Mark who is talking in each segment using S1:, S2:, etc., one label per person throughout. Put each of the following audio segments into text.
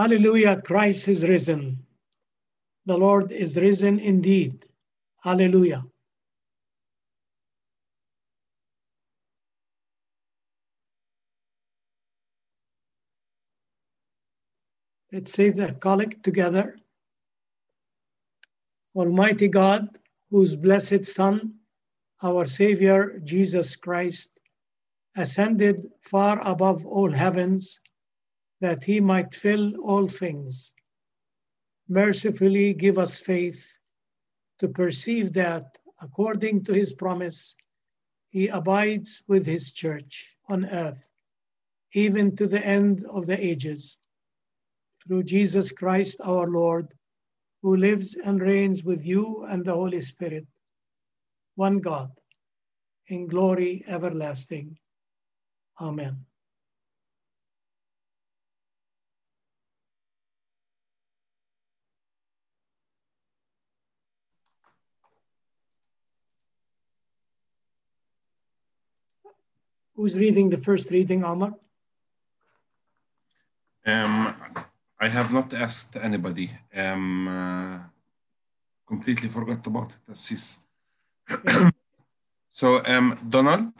S1: Hallelujah, Christ is risen. The Lord is risen indeed. Hallelujah. Let's say the collect together. Almighty God, whose blessed Son, our Savior Jesus Christ, ascended far above all heavens that he might fill all things. Mercifully give us faith to perceive that, according to his promise, he abides with his church on earth, even to the end of the ages. Through Jesus Christ our Lord, who lives and reigns with you and the Holy Spirit, one God, in glory everlasting. Amen. Who's reading the first reading, Omar?
S2: Um, I have not asked anybody. Um, uh, completely forgot about it. That's Assis. so, um, Donald,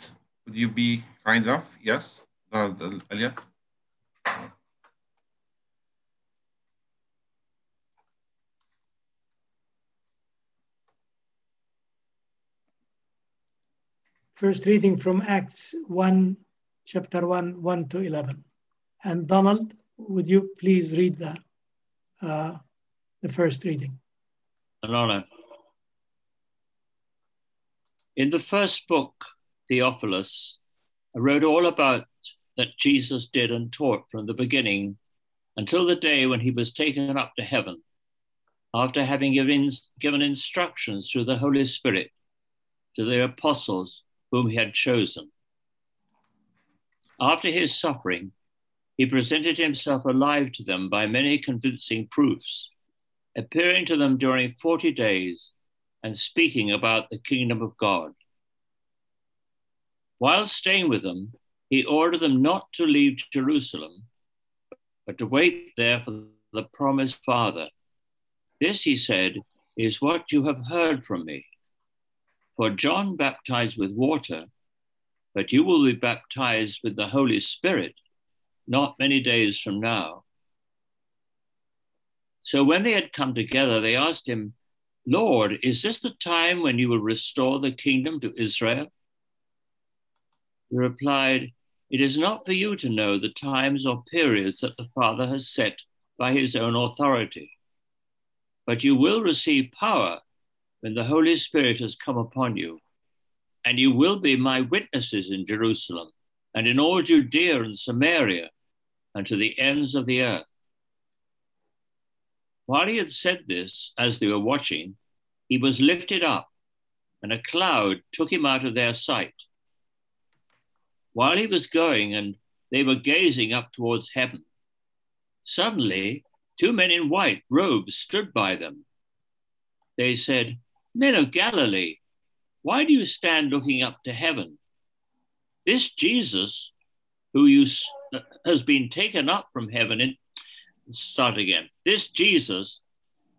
S2: would you be kind enough? Yes, Donald Elliot.
S1: First reading from Acts 1, chapter 1, 1 to 11. And Donald, would you please read the, uh, the first reading?
S3: An. In the first book, Theophilus, I wrote all about that Jesus did and taught from the beginning until the day when he was taken up to heaven, after having given, given instructions through the Holy Spirit to the apostles whom he had chosen. After his suffering, he presented himself alive to them by many convincing proofs, appearing to them during 40 days and speaking about the kingdom of God. While staying with them, he ordered them not to leave Jerusalem, but to wait there for the promised Father. This, he said, is what you have heard from me. For John baptized with water, but you will be baptized with the Holy Spirit not many days from now. So when they had come together, they asked him, Lord, is this the time when you will restore the kingdom to Israel? He replied, It is not for you to know the times or periods that the Father has set by his own authority, but you will receive power when the Holy Spirit has come upon you, and you will be my witnesses in Jerusalem and in all Judea and Samaria and to the ends of the earth. While he had said this, as they were watching, he was lifted up, and a cloud took him out of their sight. While he was going, and they were gazing up towards heaven, suddenly two men in white robes stood by them. They said, Men of Galilee, why do you stand looking up to heaven? This Jesus, who you has been taken up from heaven, and start again. This Jesus,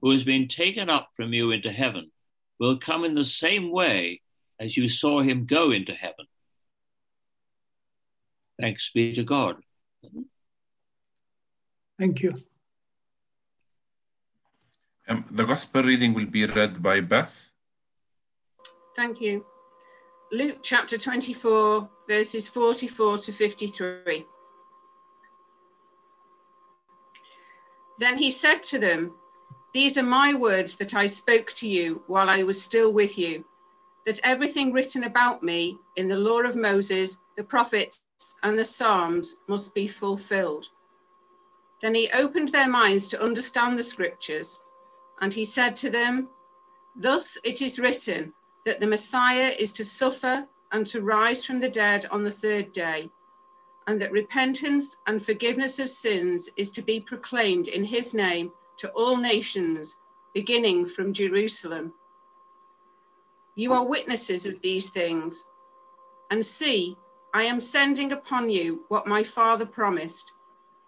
S3: who has been taken up from you into heaven, will come in the same way as you saw him go into heaven. Thanks be to God.
S1: Thank you.
S2: Um, the gospel reading will be read by Beth.
S4: Thank you. Luke chapter 24, verses 44 to 53. Then he said to them, These are my words that I spoke to you while I was still with you, that everything written about me in the law of Moses, the prophets, and the Psalms must be fulfilled. Then he opened their minds to understand the scriptures and he said to them, Thus it is written that the Messiah is to suffer and to rise from the dead on the third day, and that repentance and forgiveness of sins is to be proclaimed in his name to all nations, beginning from Jerusalem. You are witnesses of these things. And see, I am sending upon you what my Father promised.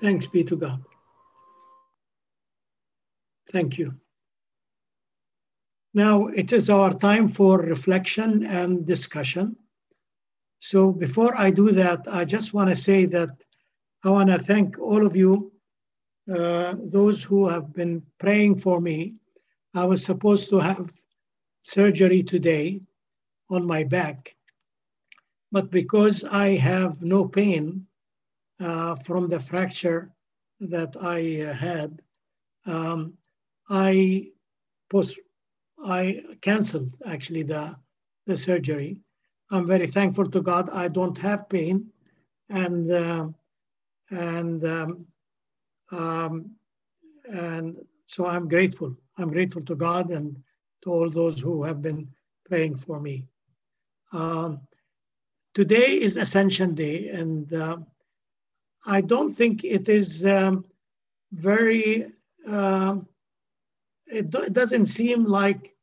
S1: Thanks be to God. Thank you. Now it is our time for reflection and discussion. So before I do that, I just want to say that I want to thank all of you, uh, those who have been praying for me. I was supposed to have surgery today on my back, but because I have no pain uh, from the fracture that I uh, had, um, I post I canceled actually the the surgery. I'm very thankful to God. I don't have pain, and uh, and um, um, and so I'm grateful. I'm grateful to God and to all those who have been praying for me. Um, today is Ascension Day, and uh, I don't think it is um, very uh, it, do, it doesn't seem like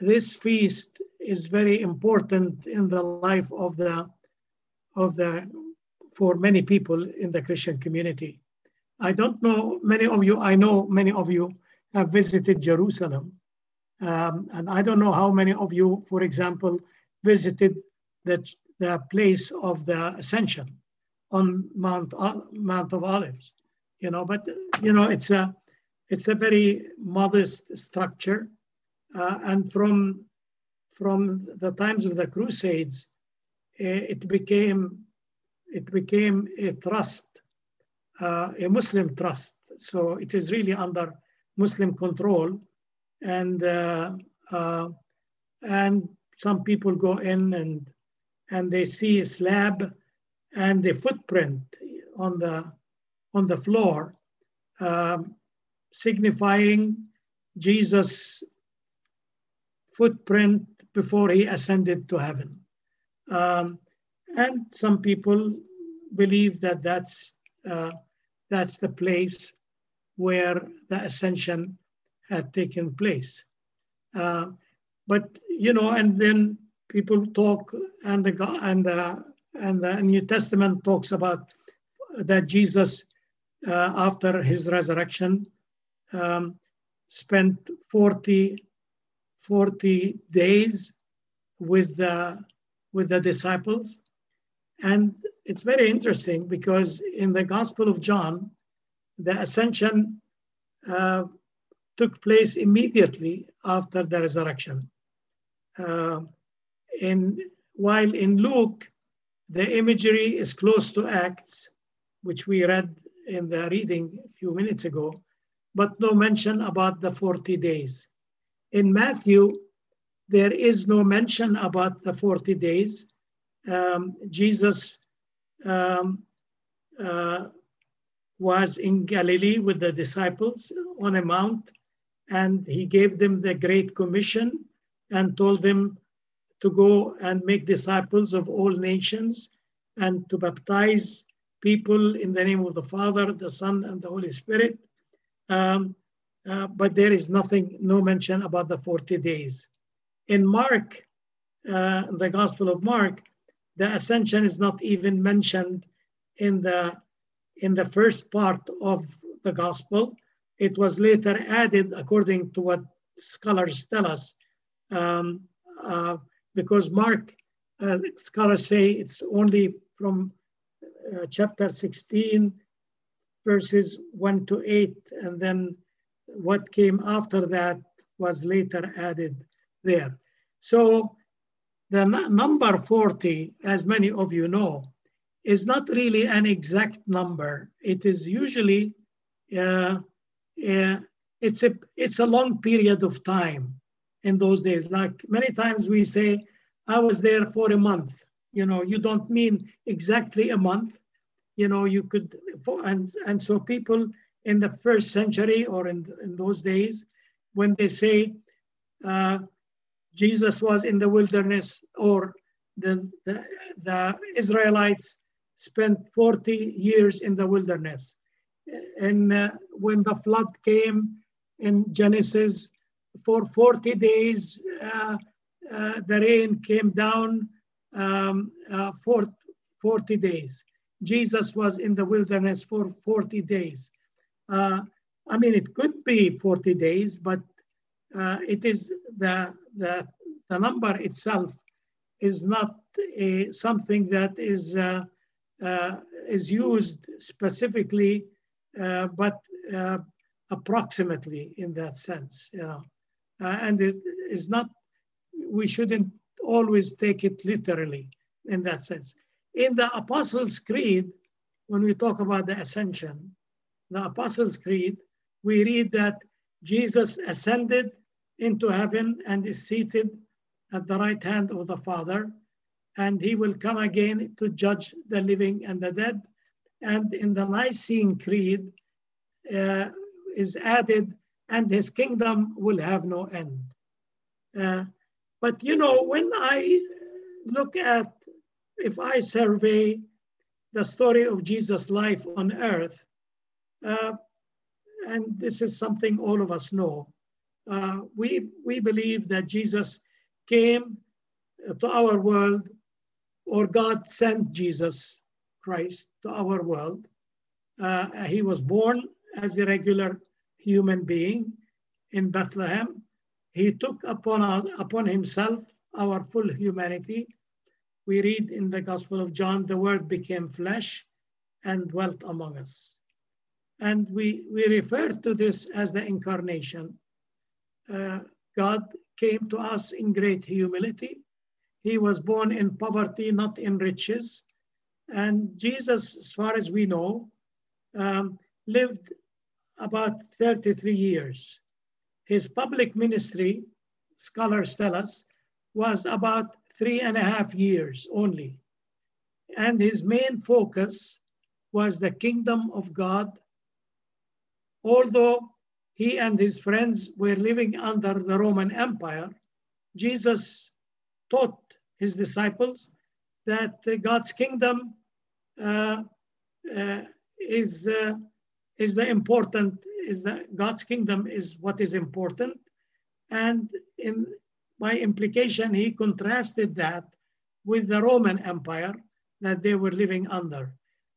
S1: this feast is very important in the life of the of the for many people in the Christian community. I don't know many of you. I know many of you have visited Jerusalem, um, and I don't know how many of you, for example, visited the the place of the Ascension on Mount Mount of Olives. You know, but you know it's a it's a very modest structure. Uh, and from, from the times of the Crusades, eh, it became, it became a trust, uh, a Muslim trust. So it is really under Muslim control. And, uh, uh and some people go in and, and they see a slab and the footprint on the, on the floor um, signifying Jesus' footprint before he ascended to heaven. Um, and some people believe that that's, uh, that's the place where the ascension had taken place. Uh, but, you know, and then people talk, and the, and the, and the New Testament talks about that Jesus, uh, after his resurrection, um, spent 40, 40 days with the, with the disciples. And it's very interesting because in the Gospel of John, the ascension uh, took place immediately after the resurrection. Uh, in, while in Luke, the imagery is close to Acts, which we read in the reading a few minutes ago but no mention about the 40 days. In Matthew, there is no mention about the 40 days. Um, Jesus um, uh, was in Galilee with the disciples on a mount, and he gave them the Great Commission and told them to go and make disciples of all nations and to baptize people in the name of the Father, the Son, and the Holy Spirit um, uh, but there is nothing, no mention about the 40 days. In Mark, uh, the Gospel of Mark, the ascension is not even mentioned in the in the first part of the Gospel. It was later added, according to what scholars tell us, um, uh, because Mark uh, scholars say it's only from uh, chapter 16 verses 1 to 8, and then what came after that was later added there. So the number 40, as many of you know, is not really an exact number. It is usually, uh, uh, it's, a, it's a long period of time in those days. Like many times we say, I was there for a month, you know, you don't mean exactly a month. You know, you could, and, and so people in the first century or in, in those days, when they say uh, Jesus was in the wilderness or the, the, the Israelites spent 40 years in the wilderness. And uh, when the flood came in Genesis, for 40 days, uh, uh, the rain came down um, uh, for 40 days. Jesus was in the wilderness for 40 days. I mean, it could be 40 days, but uh, it is the, the, the number itself is not a, something that is, uh, uh, is used specifically, but approximately in that sense, you know. Uh, and it is not, we shouldn't always take it literally in that sense. In the Apostles' Creed, when we talk about the ascension, the Apostles' Creed, we read that Jesus ascended into heaven and is seated at the right hand of the Father, and he will come again to judge the living and the dead. And in the Nicene Creed uh, is added, and his kingdom will have no end. Uh, but you know, when I look at, if I survey the story of Jesus' life on earth, uh, and this is something all of us know, uh, we, we believe that Jesus came to our world, or God sent Jesus Christ to our world. Uh, he was born as a regular human being in Bethlehem. He took upon, us, upon himself our full humanity. We read in the Gospel of John, the Word became flesh and dwelt among us. And we, we refer to this as the incarnation. Uh, God came to us in great humility. He was born in poverty, not in riches. And Jesus, as far as we know, um, lived about 33 years. His public ministry, scholars tell us, was about three and a half years only. And his main focus was the kingdom of God. Although he and his friends were living under the Roman Empire, Jesus taught his disciples that God's kingdom uh, uh, is, uh, is the important, is that God's kingdom is what is important. And in, by implication, he contrasted that with the Roman Empire that they were living under.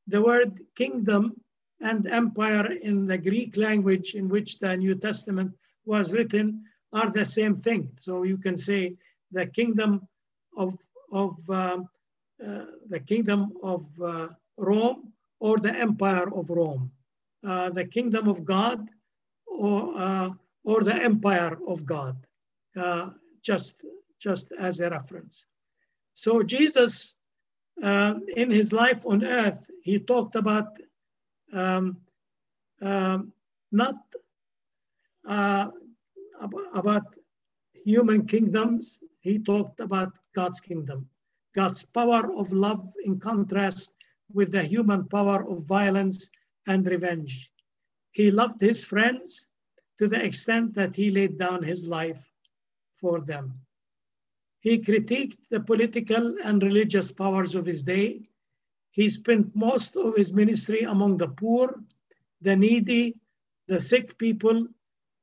S1: The word kingdom and empire in the Greek language in which the New Testament was written are the same thing. So you can say the kingdom of, of uh, uh, the kingdom of uh, Rome or the empire of Rome, uh, the kingdom of God or, uh, or the empire of God, uh, just, just as a reference. So Jesus, in his life on earth, he talked about um, um, not uh, about human kingdoms. He talked about God's kingdom, God's power of love in contrast with the human power of violence and revenge. He loved his friends to the extent that he laid down his life for them. He critiqued the political and religious powers of his day he spent most of his ministry among the poor, the needy, the sick people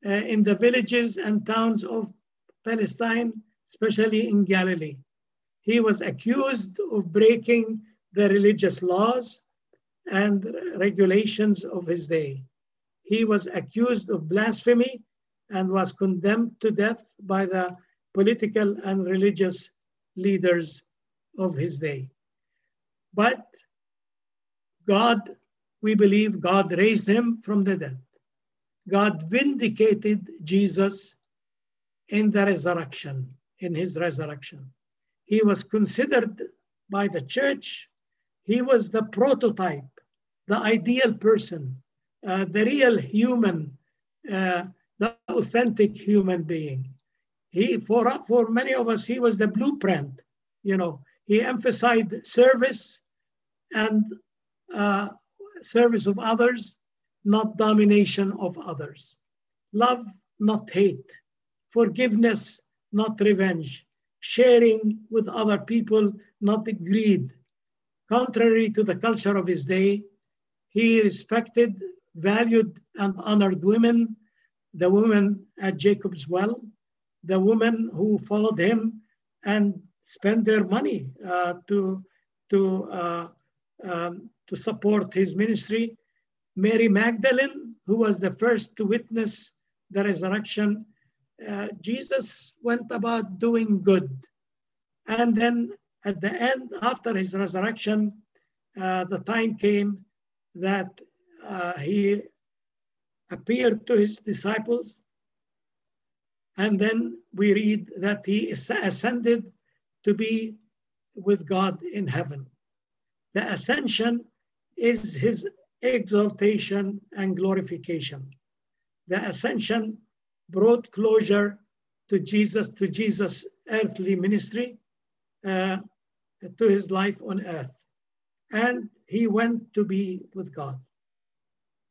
S1: uh, in the villages and towns of Palestine, especially in Galilee. He was accused of breaking the religious laws and regulations of his day. He was accused of blasphemy and was condemned to death by the political and religious leaders of his day. But God, we believe God raised him from the dead. God vindicated Jesus in the resurrection, in his resurrection. He was considered by the church, he was the prototype, the ideal person, uh, the real human, uh, the authentic human being. He, for, for many of us, he was the blueprint, you know, He emphasized service and uh, service of others, not domination of others. Love, not hate. Forgiveness, not revenge. Sharing with other people, not greed. Contrary to the culture of his day, he respected, valued, and honored women, the women at Jacob's well, the women who followed him and spent their money uh, to, to, uh, um, to support his ministry. Mary Magdalene, who was the first to witness the resurrection, uh, Jesus went about doing good. And then at the end, after his resurrection, uh, the time came that uh, he appeared to his disciples. And then we read that he ascended to be with God in heaven. The ascension is his exaltation and glorification. The ascension brought closure to Jesus, to Jesus' earthly ministry, uh, to his life on earth. And he went to be with God.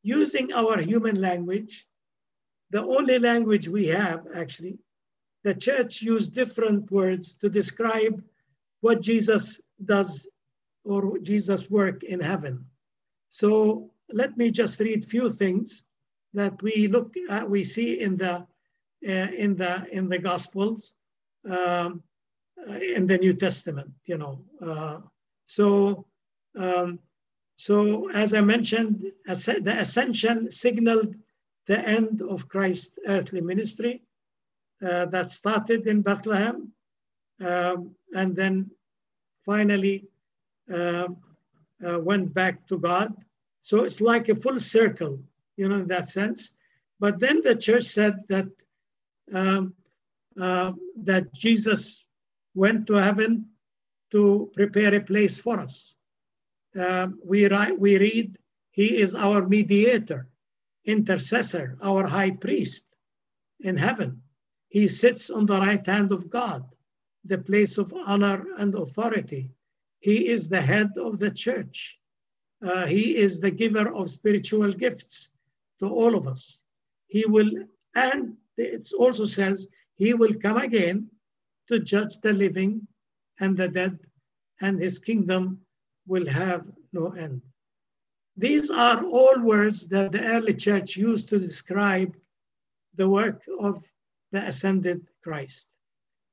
S1: Using our human language, the only language we have actually, the church used different words to describe what Jesus does or Jesus' work in heaven. So let me just read few things that we look at, we see in the uh, in the in the Gospels, um, uh, in the New Testament. You know, uh, so um, so as I mentioned, the ascension signaled the end of Christ's earthly ministry uh, that started in Bethlehem um, and then finally uh, uh, went back to God. So it's like a full circle, you know, in that sense. But then the church said that um, uh, that Jesus went to heaven to prepare a place for us. Um, we, write, we read, He is our mediator, intercessor, our high priest in heaven. He sits on the right hand of God, the place of honor and authority. He is the head of the church. Uh, he is the giver of spiritual gifts to all of us. He will, and it also says, he will come again to judge the living and the dead, and his kingdom will have no end. These are all words that the early church used to describe the work of the ascended Christ.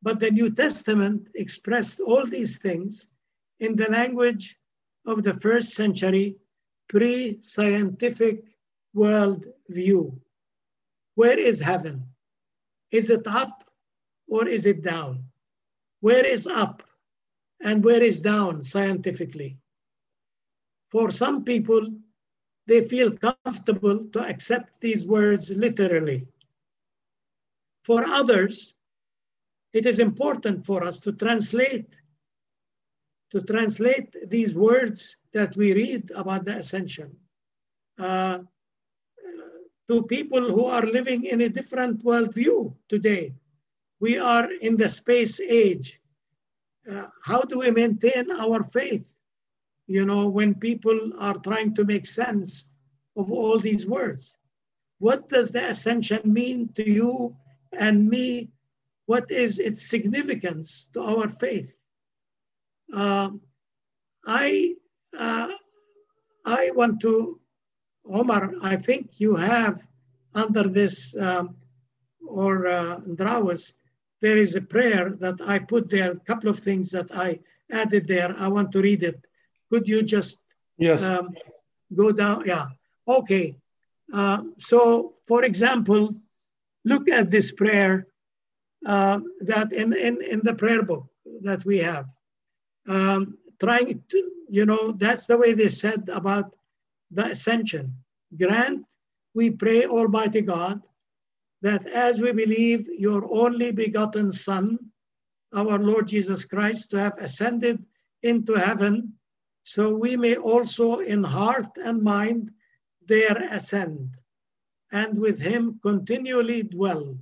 S1: But the New Testament expressed all these things in the language of the first century pre scientific world view. Where is heaven? Is it up or is it down? Where is up and where is down scientifically? For some people, they feel comfortable to accept these words literally. For others, it is important for us to translate to translate these words that we read about the ascension uh, to people who are living in a different worldview today. We are in the space age. Uh, how do we maintain our faith? You know, when people are trying to make sense of all these words. What does the ascension mean to you and me? What is its significance to our faith? Um, I uh, I want to, Omar. I think you have under this um, or uh, there is a prayer that I put there. A couple of things that I added there. I want to read it. Could you just
S5: yes
S1: um, go down? Yeah. Okay. Uh, so, for example, look at this prayer uh, that in, in, in the prayer book that we have um, trying to, you know, that's the way they said about the ascension. Grant, we pray, Almighty God, that as we believe your only begotten Son, our Lord Jesus Christ, to have ascended into heaven, so we may also in heart and mind there ascend, and with him continually dwell,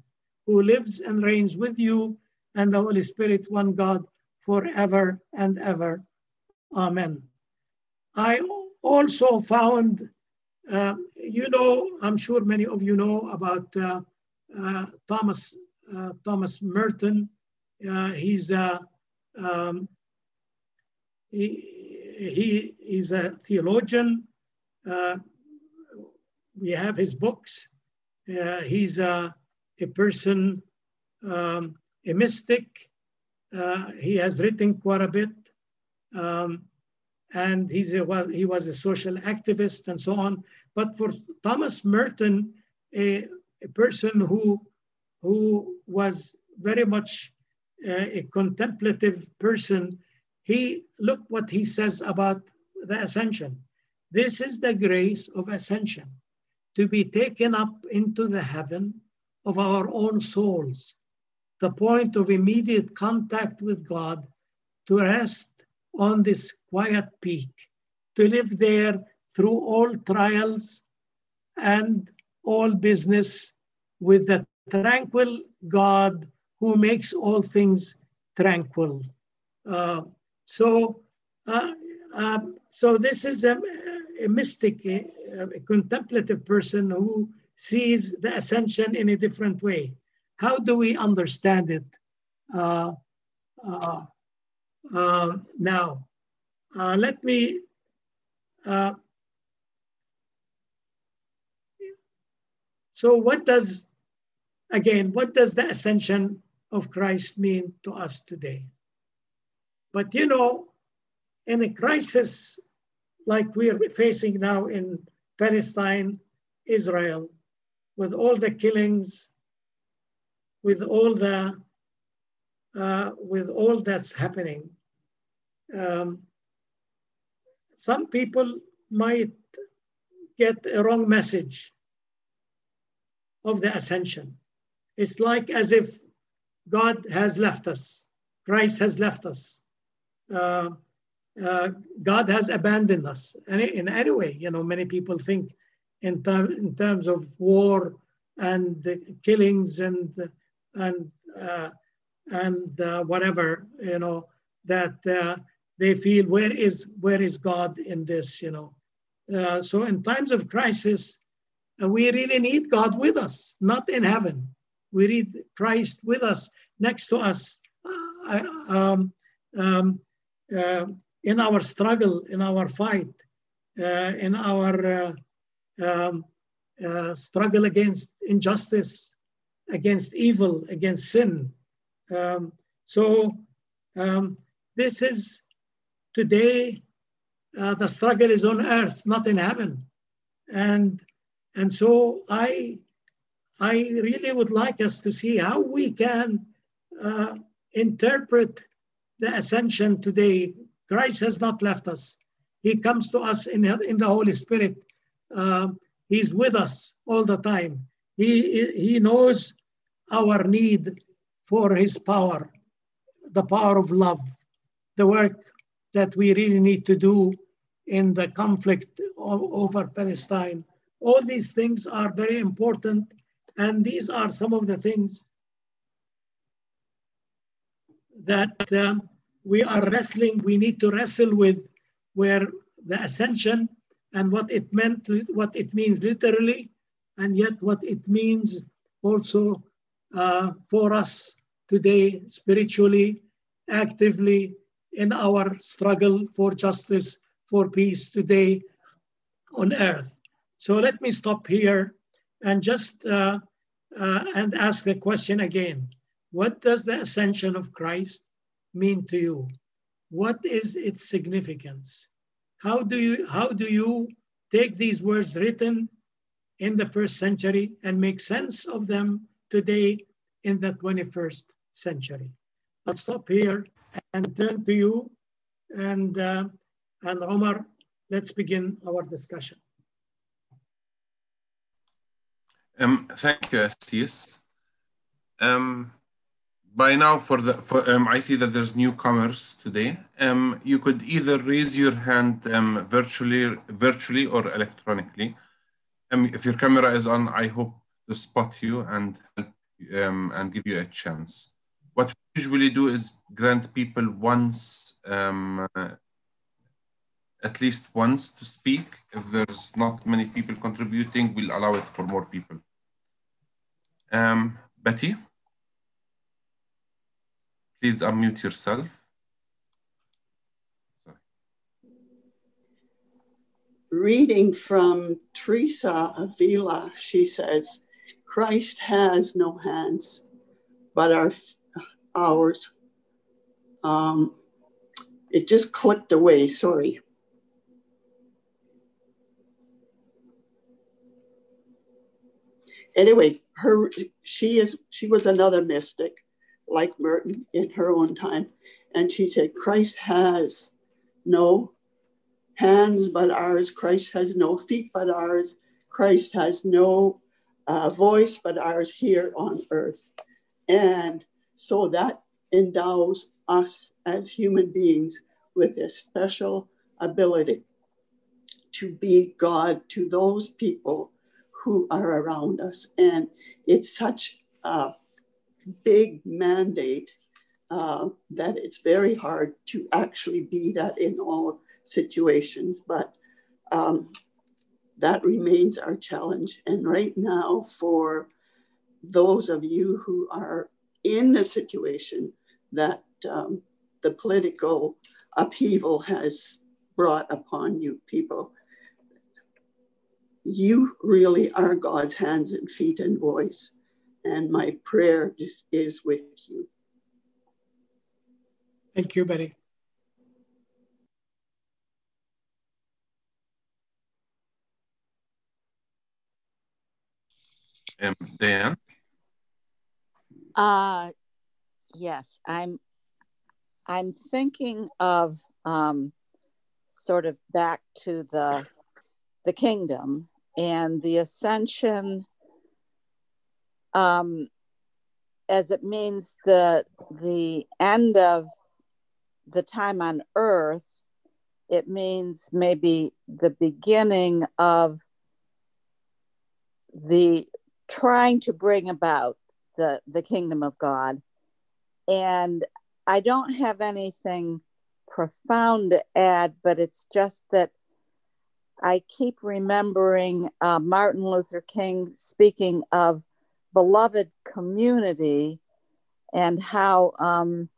S1: who lives and reigns with you and the Holy Spirit, one God, forever and ever. Amen. I also found, uh, you know, I'm sure many of you know about uh, uh, Thomas uh, Thomas Merton. Uh, he's a um, he, he is a theologian. Uh, we have his books. he's a, a person, um, a mystic. he has written quite a bit. Um, and he's a, well, he was a social activist and so on. But for Thomas Merton, a, a person who, who was very much a, a contemplative person, he look what he says about the ascension. This is the grace of ascension, to be taken up into the heaven of our own souls, the point of immediate contact with God, to rest on this quiet peak, to live there through all trials and all business with the tranquil God who makes all things tranquil. Uh, so, uh, um, so this is a, a mystic, a, a, contemplative person who sees the ascension in a different way. How do we understand it? Uh, uh uh, now, uh, let me so what does again what does the ascension of christ mean to us today but you know in a crisis like we're facing now in palestine israel with all the killings with all the uh, with all that's happening um, some people might get a wrong message of the ascension. It's like as if God has left us, Christ has left us, uh, uh, God has abandoned us. In any way, you know, many people think in, term, in terms of war and killings and and uh, and uh, whatever, you know, that they feel where is where is God in this, you know. So in times of crisis, we really need God with us, not in heaven. We need Christ with us, next to us, um, um, in our struggle, in our fight, uh, in our uh, um, struggle against injustice, against evil, against sin. Um, so um, this is today uh, the struggle is on earth, not in heaven. And, and so I, I really would like us to see how we can uh, interpret the ascension today. Christ has not left us. He comes to us in, in the Holy Spirit. Uh, he's with us all the time. He, he knows our need for his power, the power of love, the work that we really need to do in the conflict over Palestine. All these things are very important, and these are some of the things that um, we are wrestling, we need to wrestle with, where the ascension and what it meant, what it means literally, and yet what it means also uh, for us today, spiritually, actively, in our struggle for justice, for peace today on earth. So let me stop here and just uh, uh, and ask the question again. What does the ascension of Christ mean to you? What is its significance? How do you how do you take these words written in the first century and make sense of them today in the 21st century? I'll stop here and turn to you. And, uh, and Omar, let's begin our discussion.
S2: Um, thank you, Assis. Um, by now, for the for, um, I see that there's newcomers today. Um, you could either raise your hand um, virtually, virtually or electronically. Um, if your camera is on, I hope to spot you and um, and give you a chance. what we usually do is grant people once, um, at least once to speak. If there's not many people contributing, we'll allow it for more people. Betty, please unmute yourself.
S5: reading from Teresa Avila, she says, Christ has no hands, but our ours. Um, it just clicked away, sorry. Anyway, her she is she was another mystic, like Merton in her own time, and she said Christ has no hands but ours. Christ has no feet but ours. Christ has no uh, voice but ours here on earth. And so that endows us as human beings with this special ability to be God to those people who are around us. And it's such a big mandate uh, that it's very hard to actually be that in all situations, but um, that remains our challenge. And right now, for those of you who are in the situation that um, the political upheaval has brought upon you people, you really are God's hands and feet and voice. And my prayer is with you.
S1: Thank you, Betty.
S2: And Dan?
S6: Uh, yes, I'm. I'm thinking of um, sort of back to the the kingdom and the ascension um, as it means the the end of the time on earth it means maybe the beginning of the trying to bring about the the kingdom of God. And I don't have anything profound to add, but it's just that I keep remembering uh, Martin Luther King speaking of beloved community and how um,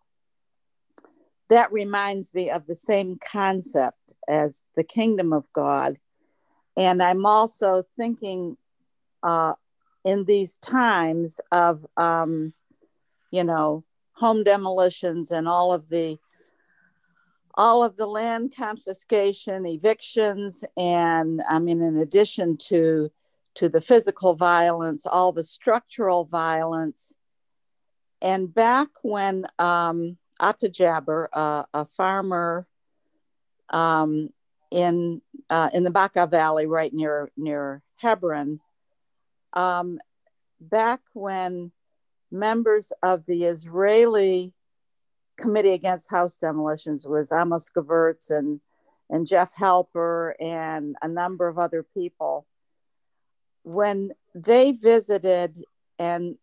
S6: that reminds me of the same concept as the kingdom of God. And I'm also thinking uh, in these times of, um, you know, home demolitions and all of the all of the land confiscation, evictions, and I mean, in addition to to the physical violence, all the structural violence. And back when um, Atta Jaber, uh, a farmer um, in uh, in the Bekaa Valley, right near near Hebron, um, back when members of the Israeli Committee Against House Demolitions was Amos Gvirtz and, and Jeff Halper and a number of other people. When they visited and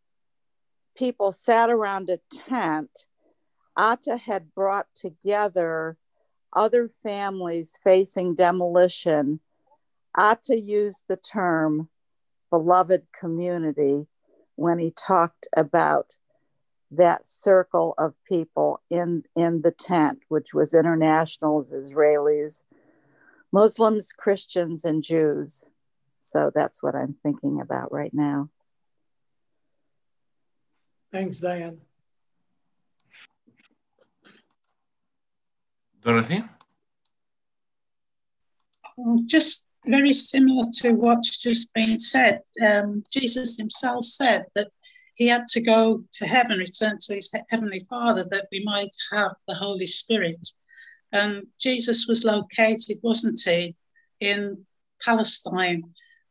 S6: people sat around a tent, Atta had brought together other families facing demolition. Atta used the term beloved community when he talked about that circle of people in in the tent which was internationals israelis muslims christians and jews so that's what i'm thinking about right now
S1: thanks diane
S2: dorothy
S7: um, just very similar to what's just been said. Um, Jesus himself said that he had to go to heaven, return to his heavenly Father, that we might have the Holy Spirit. And Jesus was located, wasn't he, in Palestine?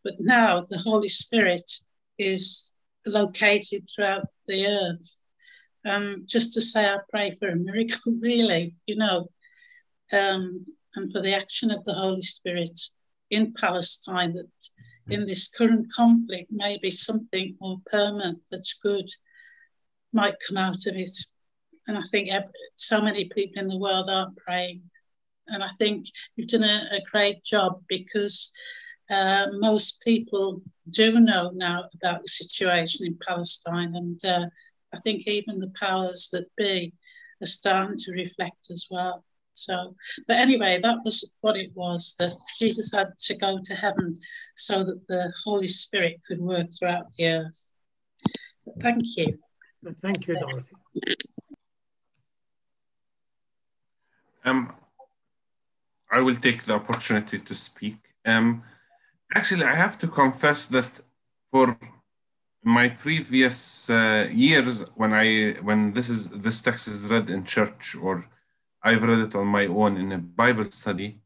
S7: But now the Holy Spirit is located throughout the earth. Um, just to say, I pray for a miracle, really, you know, um, and for the action of the Holy Spirit in Palestine that in this current conflict maybe something more permanent that's good. might come out of it. And I think every, so many people in the world are praying. And I think you've done a, a great job because uh, most people do know now about the situation in Palestine. And uh, I think even the powers that be are starting to reflect as well. So, but anyway, that was what it was that Jesus had to go to heaven so that the Holy Spirit could work throughout the earth. thank you.
S1: Thank you, Dorothy.
S2: Um, I will take the opportunity to speak. Um, actually, I have to confess that for my previous uh, years, when I when this is this text is read in church or I've read it on my own in a Bible study,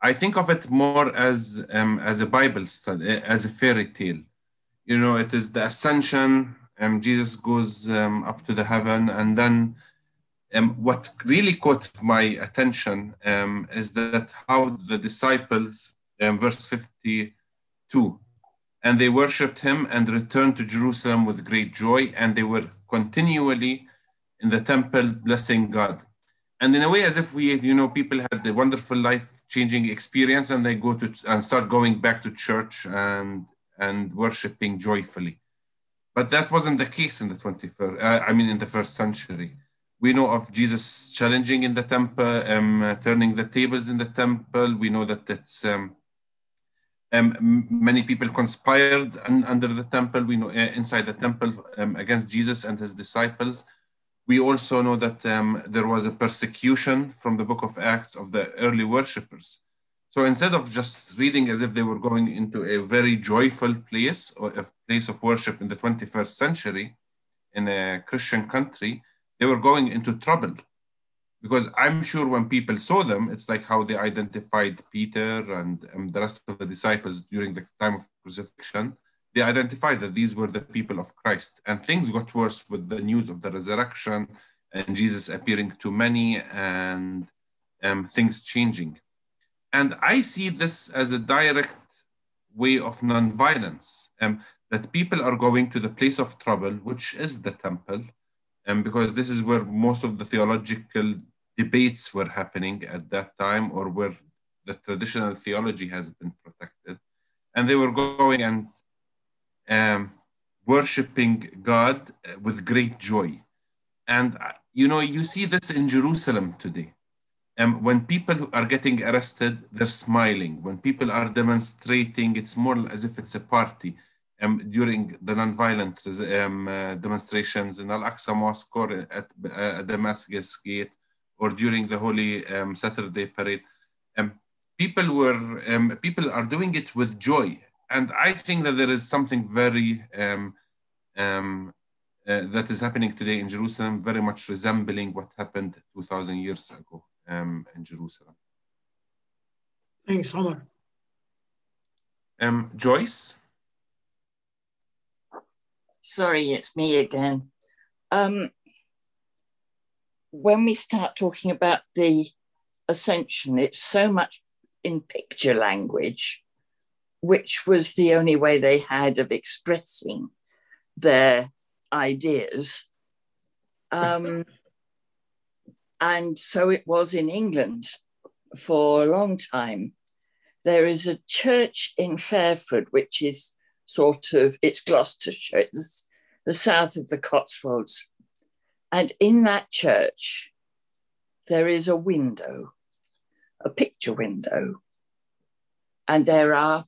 S2: I think of it more as um, as a Bible study, as a fairy tale. You know, it is the ascension. Um, Jesus goes um, up to the heaven, and then um, what really caught my attention um, is that how the disciples, um, verse 52, and they worshipped him and returned to Jerusalem with great joy, and they were continually in the temple blessing God. And in a way, as if we, you know, people had the wonderful life-changing experience, and they go to and start going back to church and and worshiping joyfully. But that wasn't the case in the 21st. Uh, I mean, in the first century we know of Jesus challenging in the temple, um, turning the tables in the temple. We know that it's um, um, many people conspired un, under the temple. We know uh, inside the temple um, against Jesus and his disciples. We also know that um, there was a persecution from the book of Acts of the early worshippers. So instead of just reading as if they were going into a very joyful place or a place of worship in the 21st century in a Christian country, they were going into trouble because I'm sure when people saw them, it's like how they identified Peter and, and the rest of the disciples during the time of crucifixion. They identified that these were the people of Christ. And things got worse with the news of the resurrection and Jesus appearing to many and um, things changing. And I see this as a direct way of nonviolence, um, that people are going to the place of trouble, which is the temple, and because this is where most of the theological debates were happening at that time, or where the traditional theology has been protected, and they were going and um, worshiping God with great joy. And uh, you know, you see this in Jerusalem today. Um, when people are getting arrested, they're smiling. When people are demonstrating, it's more as if it's a party um, during the nonviolent um, uh, demonstrations in Al-Aqsa Mosque or at uh, Damascus Gate or during the Holy um, Saturday Parade. Um, people were um, people are doing it with joy, and I think that there is something very um, uh, that is happening today in Jerusalem, very much resembling what happened 2,000 years ago in Jerusalem.
S1: Thanks, Omar.
S2: Um, Joyce.
S8: Sorry, it's me again. Um, when we start talking about the ascension, it's so much in picture language, which was the only way they had of expressing their ideas. Um, and so it was in England for a long time. There is a church in Fairford, which is sort of, it's Gloucestershire, it's the south of the Cotswolds. And in that church, there is a window, a picture window. And there are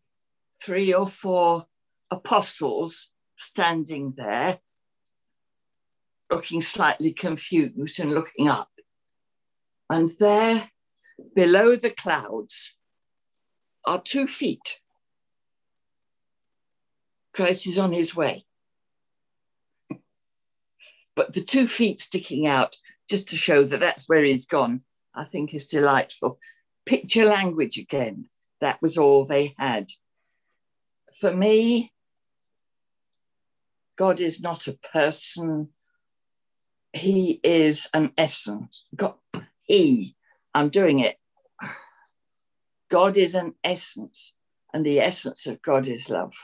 S8: three or four apostles standing there, looking slightly confused and looking up. And there, below the clouds, are two feet Christ is on his way. But the two feet sticking out, just to show that that's where he's gone, I think is delightful. Picture language again, that was all they had. For me, God is not a person, He is an essence. God, He, I'm doing it. God is an essence, and the essence of God is love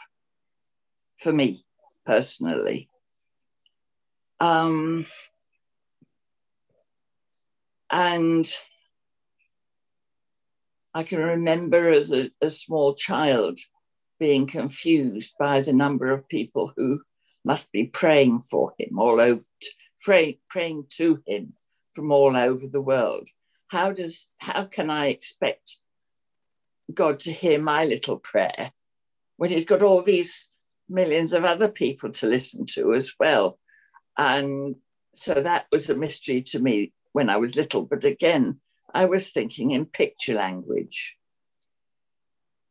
S8: for me personally. Um, and I can remember as a, a small child being confused by the number of people who must be praying for him all over, pray, praying to him from all over the world. How does how can I expect God to hear my little prayer when He's got all these millions of other people to listen to as well? And so that was a mystery to me when I was little. But again, I was thinking in picture language.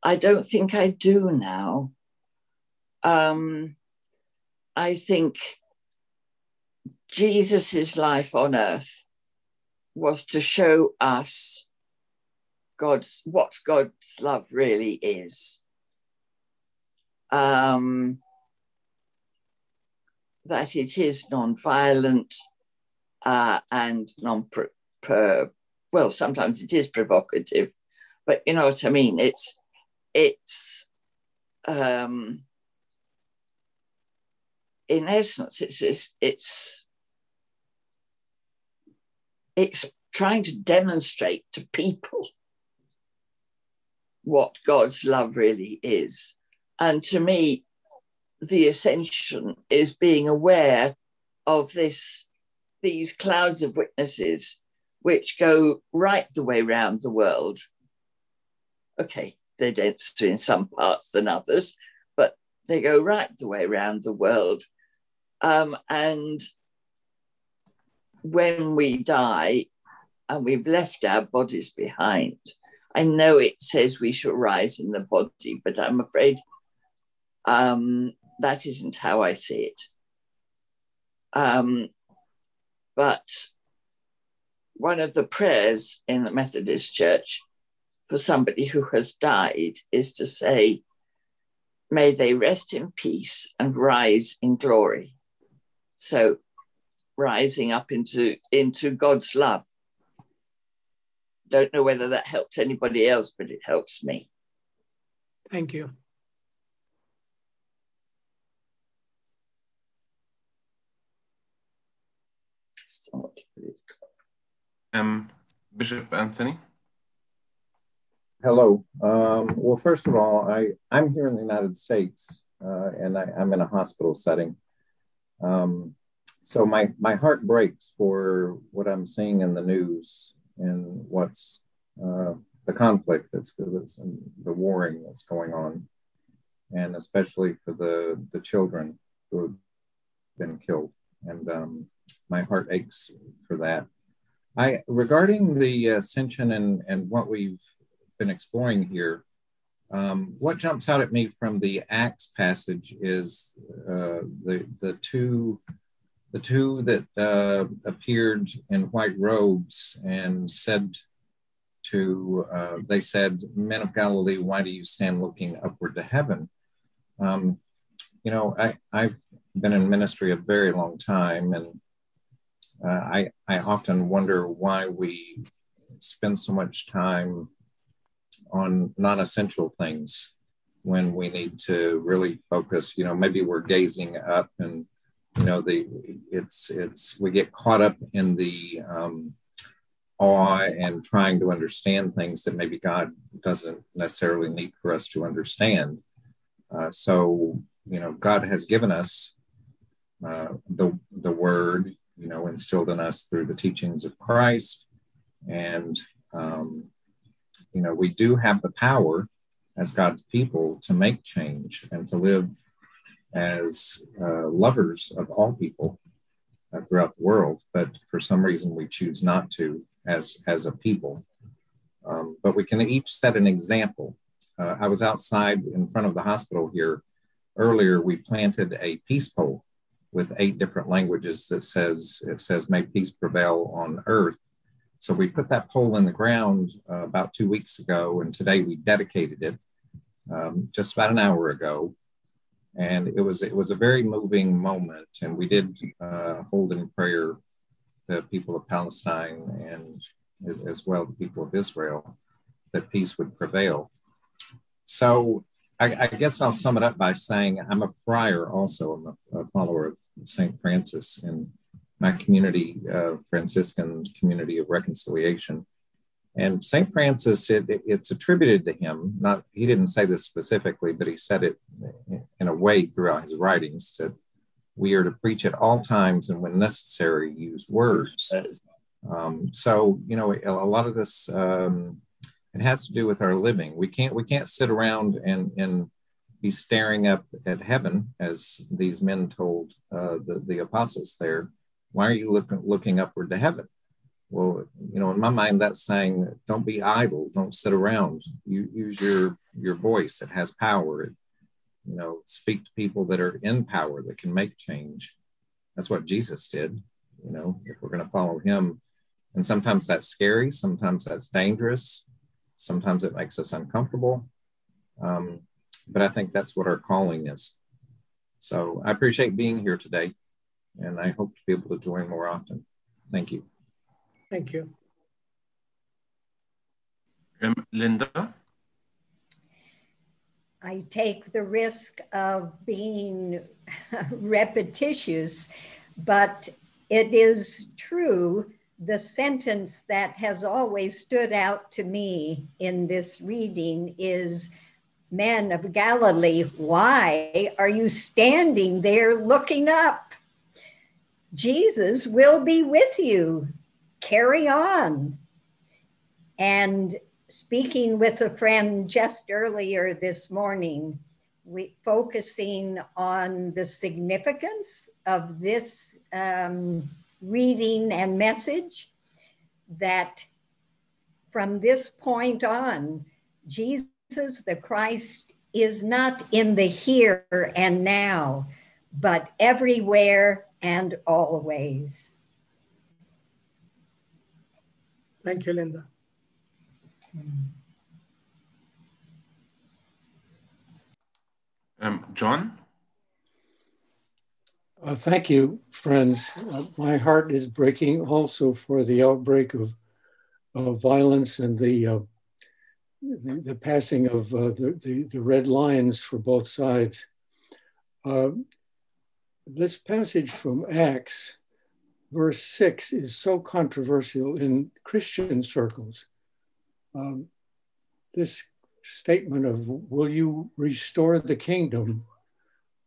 S8: I don't think I do now. Um, I think Jesus's life on earth was to show us God's what God's love really is. Um, that it is non-violent uh, and non well sometimes it is provocative but you know what i mean? It's it's um in essence it's it's it's, it's trying to demonstrate to people what god's love really is. And to me the ascension is being aware of this these clouds of witnesses which go right the way round the world. Okay, they're denser in some parts than others, but they go right the way around the world. Um, and when we die and we've left our bodies behind, I know it says we shall rise in the body, but I'm afraid um, that isn't how I see it. Um, but one of the prayers in the Methodist Church for somebody who has died is to say, May they rest in peace and rise in glory. So, rising up into, into God's love. Don't know whether that helps anybody else, but it helps me.
S1: Thank you.
S2: Um, Bishop Anthony.
S9: Hello. Um, well, first of all, I, I'm here in the United States uh, and I, am in a hospital setting. Um, so my, my heart breaks for what I'm seeing in the news and what's uh, the conflict that's, the warring that's going on, and especially for the, the children who have been killed. And um, my heart aches for that. I regarding the ascension and and what we've been exploring here. Um, what jumps out at me from the Acts passage is uh, the the two the two that uh, appeared in white robes and said to uh, they said, "Men of Galilee, why do you stand looking upward to heaven?" Um, you know, I I've been in ministry a very long time, and uh, I, I often wonder why we spend so much time on non essential things when we need to really focus. You know, maybe we're gazing up and you know the it's it's we get caught up in the um, awe and trying to understand things that maybe God doesn't necessarily need for us to understand. Uh, so you know, God has given us uh, the the Word you know, instilled in us through the teachings of Christ. And, um, you know, we do have the power as God's people to make change and to live as uh, lovers of all people uh, throughout the world. But for some reason, we choose not to as, as a people. Um, but we can each set an example. Uh, I was outside in front of the hospital here earlier. We planted a peace pole with eight different languages that says it says may peace prevail on earth. So we put that pole in the ground uh, about two weeks ago and today we dedicated it um, just about an hour ago. And it was it was a very moving moment and we did uh, hold in prayer the people of palestine and as, as well the people of israel that peace would prevail. So I, I, guess I'll sum it up by saying I'm a friar also. I'm a, a follower of St. Francis. And my community, uh, Franciscan community of reconciliation. And St. Francis, it, it, it's attributed to him. Not he didn't say this specifically, but he said it in a way throughout his writings that we are to preach at all times and when necessary use words. Um, so you know a, lot of this um, it has to do with our living. We can't we can't sit around and and be staring up at heaven as these men told uh, the the apostles there. Why are you looking looking upward to heaven? Well, you know, in my mind, that's saying don't be idle, don't sit around. You use your your voice; it has power. It, you know, speak to people that are in power that can make change. That's what Jesus did. You know, if we're going to follow Him, and sometimes that's scary, sometimes that's dangerous, sometimes it makes us uncomfortable. Um, but I think that's what our calling is. So I appreciate being here today, and I hope to be able to join more often. Thank you.
S1: Thank you.
S2: Um, Linda?
S10: I take the risk of being repetitious, but it is true. The sentence that has always stood out to me in this reading is Men of Galilee, why are you standing there looking up? Jesus will be with you carry on. And speaking with a friend just earlier this morning, we focusing on the significance of this um, reading and message that from this point on, Jesus the Christ is not in the here and now, but everywhere and always.
S1: Thank you, Linda.
S2: Um, John?
S11: Uh, thank you, friends. Uh, my heart is breaking also for the outbreak of, of violence and the, uh, the, the, passing of uh, the, the, the, red lines for both sides. Uh, this passage from Acts verse 6 is so controversial in Christian circles. Um, this statement of, Will you restore the kingdom?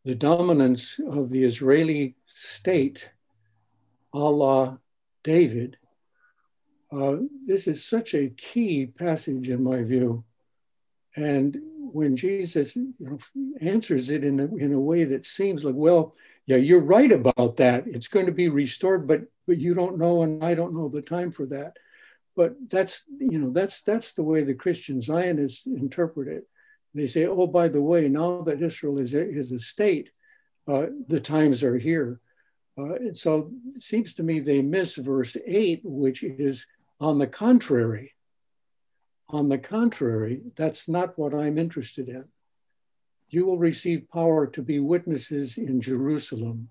S11: The dominance of the Israeli state, Allah David. Uh, this is such a key passage in my view. And when Jesus you know, answers it in a, in a way that seems like, well, yeah, you're right about that. It's going to be restored, but but you don't know, and I don't know the time for that. But that's you know that's that's the way the Christian Zionists interpret it. They say, oh, by the way, now that Israel is a, is a state, uh, the times are here. Uh, and so it seems to me they miss verse eight, which is on the contrary. On the contrary, that's not what I'm interested in you will receive power to be witnesses in Jerusalem,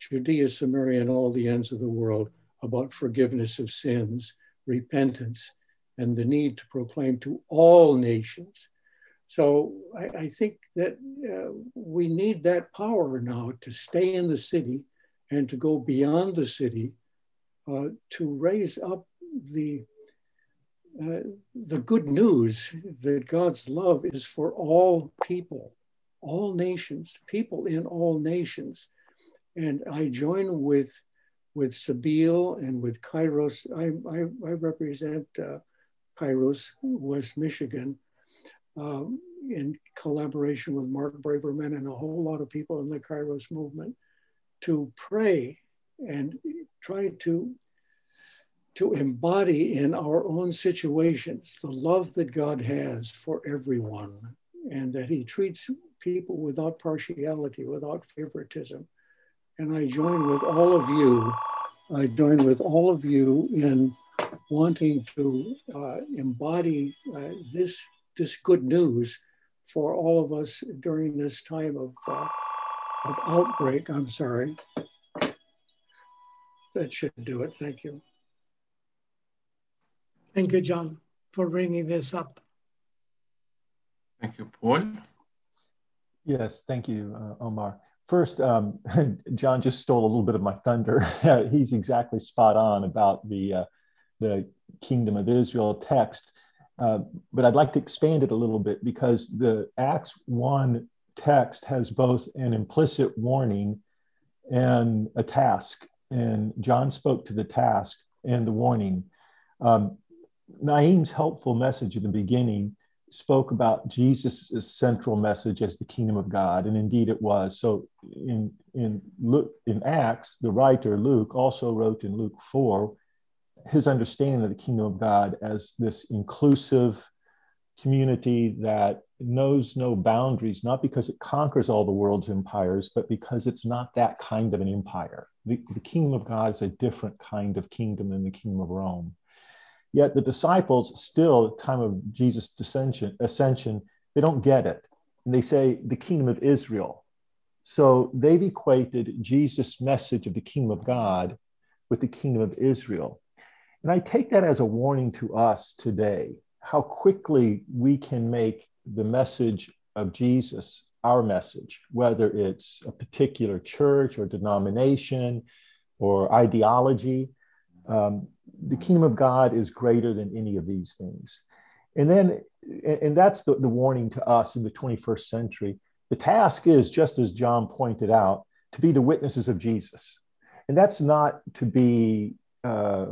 S11: Judea, Samaria, and all the ends of the world about forgiveness of sins, repentance, and the need to proclaim to all nations. So I, I think that uh, we need that power now to stay in the city and to go beyond the city uh, to raise up the uh, the good news that God's love is for all people all nations, people in all nations. And I join with, with Sabeel and with Kairos. I, I, I represent uh, Kairos, West Michigan, um, in collaboration with Mark Braverman and a whole lot of people in the Kairos movement to pray and try to to embody in our own situations the love that God has for everyone and that he treats people without partiality, without favoritism. And I join with all of you, I join with all of you in wanting to uh, embody uh, this, this good news for all of us during this time of, uh, of outbreak. I'm sorry. That should do it. Thank you.
S1: Thank you, John, for bringing this up.
S2: Thank you, Paul.
S12: Yes, thank you, uh, Omar. first, um, John just stole a little bit of my thunder. He's exactly spot on about the uh, the kingdom of Israel text. Uh, but I'd like to expand it a little bit because the Acts 1 text has both an implicit warning and a task. And John spoke to the task and the warning. Um, Naim's helpful message in the beginning spoke about Jesus' central message as the kingdom of God, and indeed it was. So in in Luke, in Acts, the writer Luke also wrote in Luke four his understanding of the kingdom of God as this inclusive community that knows no boundaries, not because it conquers all the world's empires, but because it's not that kind of an empire. The, the kingdom of God is a different kind of kingdom than the kingdom of Rome. Yet the disciples, still at the time of Jesus' ascension, ascension, they don't get it. And they say the kingdom of Israel. So they've equated Jesus' message of the kingdom of God with the kingdom of Israel. And I take that as a warning to us today how quickly we can make the message of Jesus our message, whether it's a particular church or denomination or ideology. Um, the kingdom of God is greater than any of these things. And then, and that's the, the warning to us in the 21st century. The task is, just as John pointed out, to be the witnesses of Jesus. And that's not to be uh,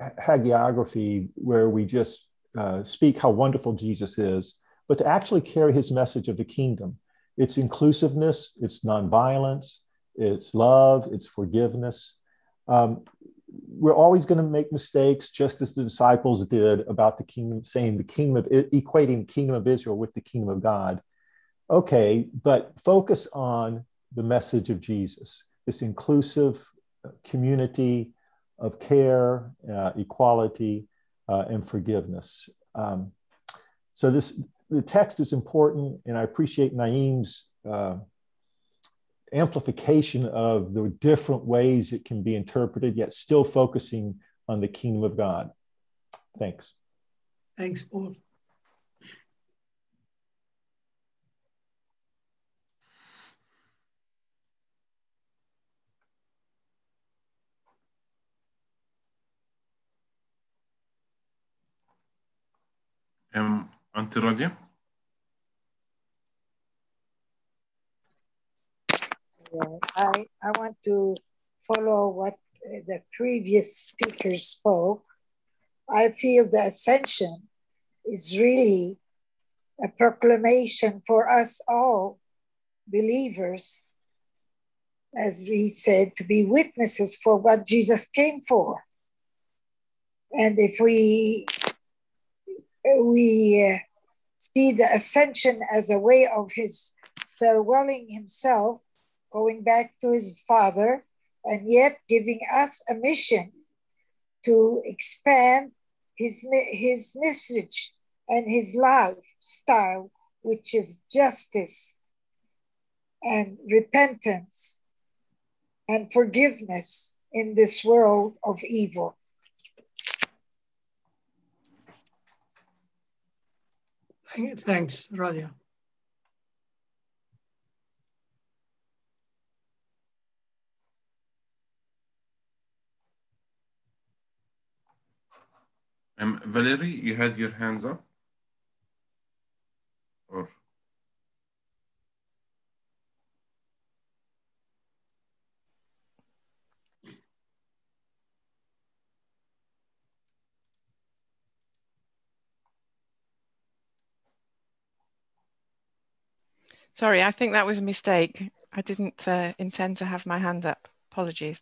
S12: hagiography where we just uh, speak how wonderful Jesus is, but to actually carry his message of the kingdom. It's inclusiveness, it's nonviolence, it's love, it's forgiveness. Um, we're always going to make mistakes, just as the disciples did about the kingdom, saying the kingdom of equating the kingdom of Israel with the kingdom of God. Okay, but focus on the message of Jesus, this inclusive community of care, uh, equality, uh, and forgiveness. Um, so this the text is important, and I appreciate Naim's uh, amplification of the different ways it can be interpreted, yet still focusing on the kingdom of God. Thanks.
S1: Thanks, Paul.
S2: Radia?
S13: Yeah, I, I want to follow what uh, the previous speaker spoke. I feel the ascension is really a proclamation for us all believers, as he said, to be witnesses for what Jesus came for. And if we we see the ascension as a way of his farewelling himself going back to his father, and yet giving us a mission to expand his, his message and his lifestyle, which is justice and repentance and forgiveness in this world of evil.
S1: Thanks, Radia.
S2: Um, Valerie, you had your hands up? Or
S14: Sorry, I think that was a mistake. I didn't uh, intend to have my hand up. Apologies.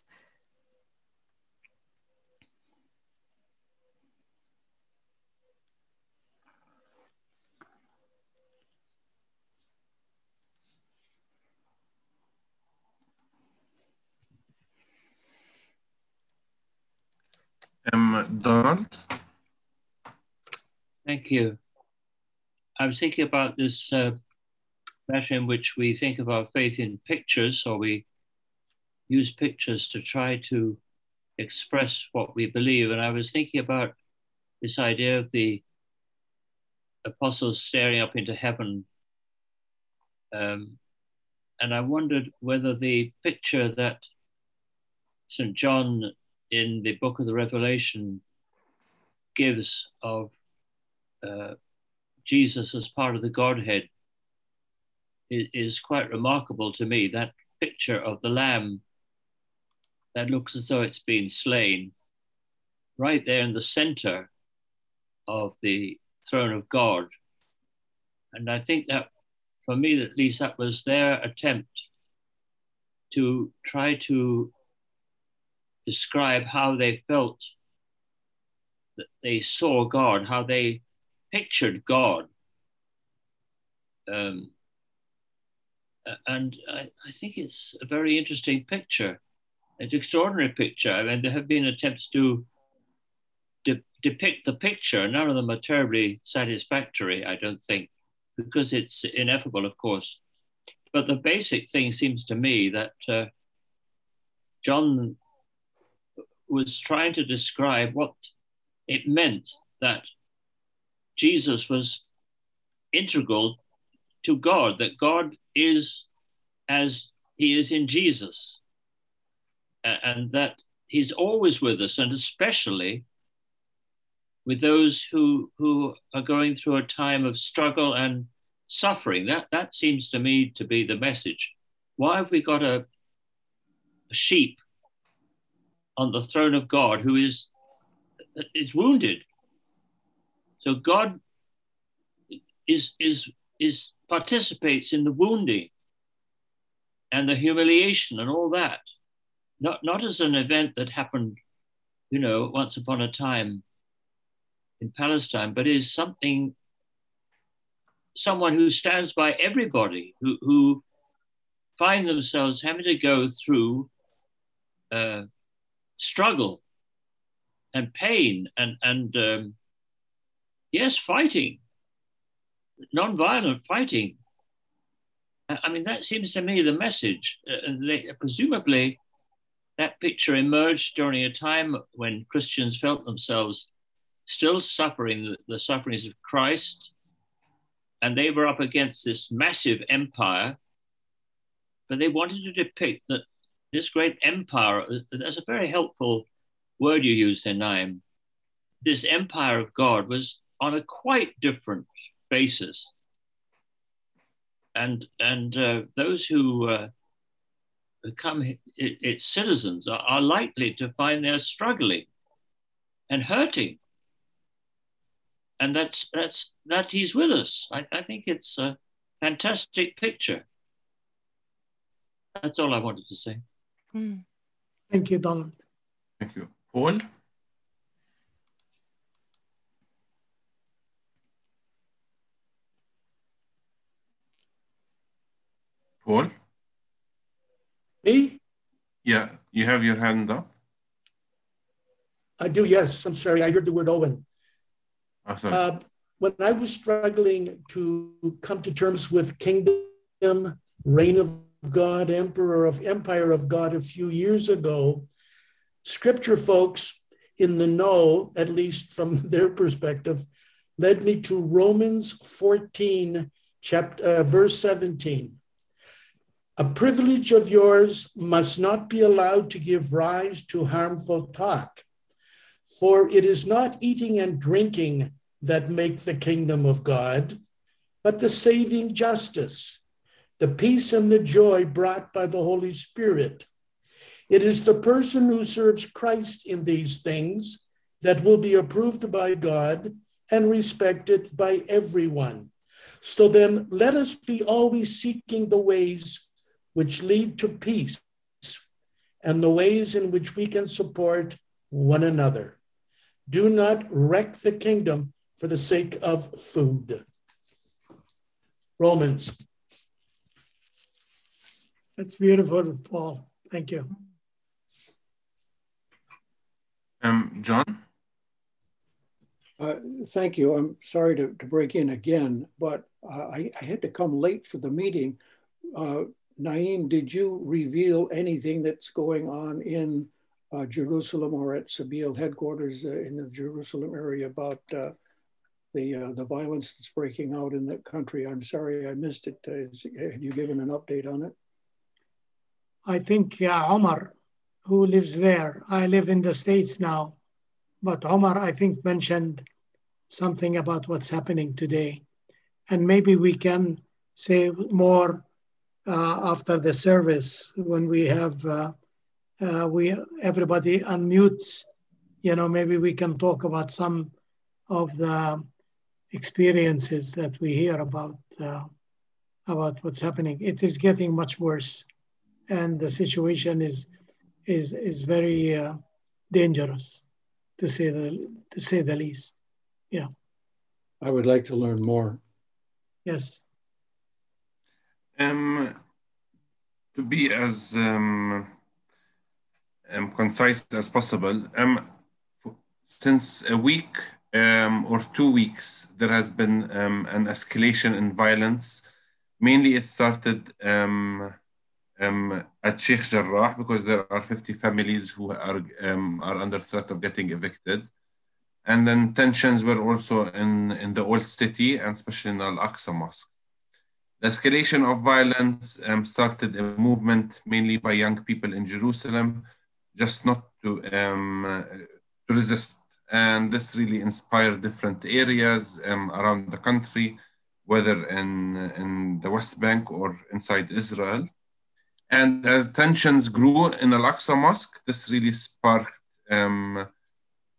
S2: Um, Donald?
S3: Thank you. I was thinking about this uh, matter in which we think of our faith in pictures or we use pictures to try to express what we believe. And I was thinking about this idea of the apostles staring up into heaven um, and I wondered whether the picture that St. John in the book of the Revelation gives of uh, Jesus as part of the Godhead is, quite remarkable to me. That picture of the Lamb that looks as though it's been slain, right there in the center of the throne of God. And I think that, for me at least, that was their attempt to try to describe how they felt that they saw God, how they pictured God. Um, and I, I, think it's a very interesting picture. It's an extraordinary picture. I mean, there have been attempts to de- depict the picture. None of them are terribly satisfactory, I don't think, because it's ineffable, of course. But the basic thing seems to me that uh, John was trying to describe what it meant that Jesus was integral to God, that God is as he is in Jesus, and that he's always with us, and especially with those who, who are going through a time of struggle and suffering. That, that seems to me to be the message. Why have we got a, a sheep on the throne of God who is, is wounded? So God is, is, is participates in the wounding and the humiliation and all that. Not, not as an event that happened, you know, once upon a time in Palestine, but is something, someone who stands by everybody, who, who find themselves having to go through uh, struggle and pain and, and um, yes, fighting non-violent fighting. I mean, that seems to me the message. Uh, they, presumably, that picture emerged during a time when Christians felt themselves still suffering the, the sufferings of Christ, and they were up against this massive empire. But they wanted to depict that this great empire, uh, that's a very helpful word you use there, Naim. This empire of God was on a quite different basis. And, and uh, those who uh, become its citizens are, are likely to find they're struggling and hurting. And that's, that's, that he's with us. I, I think it's a fantastic picture. That's all I wanted to say.
S1: Mm. Thank you, Donald.
S2: Thank you. Paul? Paul?
S15: Me?
S2: Yeah, you have your hand up.
S15: I do, yes. I'm sorry. I heard the word Owen.
S2: Awesome.
S15: Uh, when I was struggling to come to terms with kingdom, reign of God, emperor of empire of God a few years ago, scripture folks in the know, at least from their perspective, led me to Romans 14, chapter, uh, verse 17. A privilege of yours must not be allowed to give rise to harmful talk, for it is not eating and drinking that make the kingdom of God, but the saving justice, the peace and the joy brought by the Holy Spirit. It is the person who serves Christ in these things that will be approved by God and respected by everyone. So then, let us be always seeking the ways which lead to peace and the ways in which we can support one another. Do not wreck the kingdom for the sake of food. Romans.
S1: That's beautiful, Paul. Thank you.
S2: Um, John?
S11: Uh, thank you. I'm sorry to, to break in again, but uh, I, I, had to come late for the meeting. Uh, Naim, did you reveal anything that's going on in uh, Jerusalem or at Sabeel headquarters uh, in the Jerusalem area about uh, the uh, the violence that's breaking out in the country? I'm sorry I missed it. Uh, have you given an update on it?
S1: I think Omar, who lives there, I live in the States now, but Omar, I think, mentioned something about what's happening today. And maybe we can say more after the service when we have uh, uh, we everybody unmutes you know maybe we can talk about some of the experiences that we hear about uh, about what's happening. It is getting much worse and the situation is is is very uh, dangerous to say the to say the least. Yeah.
S11: I would like to learn more.
S1: Yes
S2: um, to be as um, um, concise as possible, um, since a week um, or two weeks, there has been um, an escalation in violence. Mainly, it started um, um, at Sheikh Jarrah because there are 50 families who are, um, are under threat of getting evicted. And then tensions were also in, in the old city and especially in Al Aqsa Mosque. The escalation of violence um, started a movement mainly by young people in Jerusalem, just not to, um, uh, to resist. And this really inspired different areas um, around the country, whether in, in the West Bank or inside Israel. And as tensions grew in Al Aqsa Mosque, this really sparked um,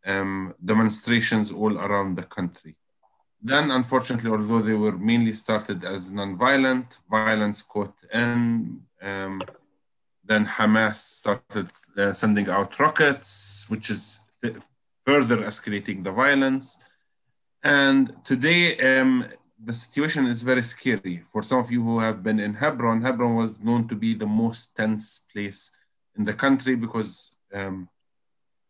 S2: um, demonstrations all around the country. Then, unfortunately, although they were mainly started as non-violent, violence caught in. Um, then Hamas started uh, sending out rockets, which is further escalating the violence. And today, um, the situation is very scary. For some of you who have been in Hebron, Hebron was known to be the most tense place in the country because um,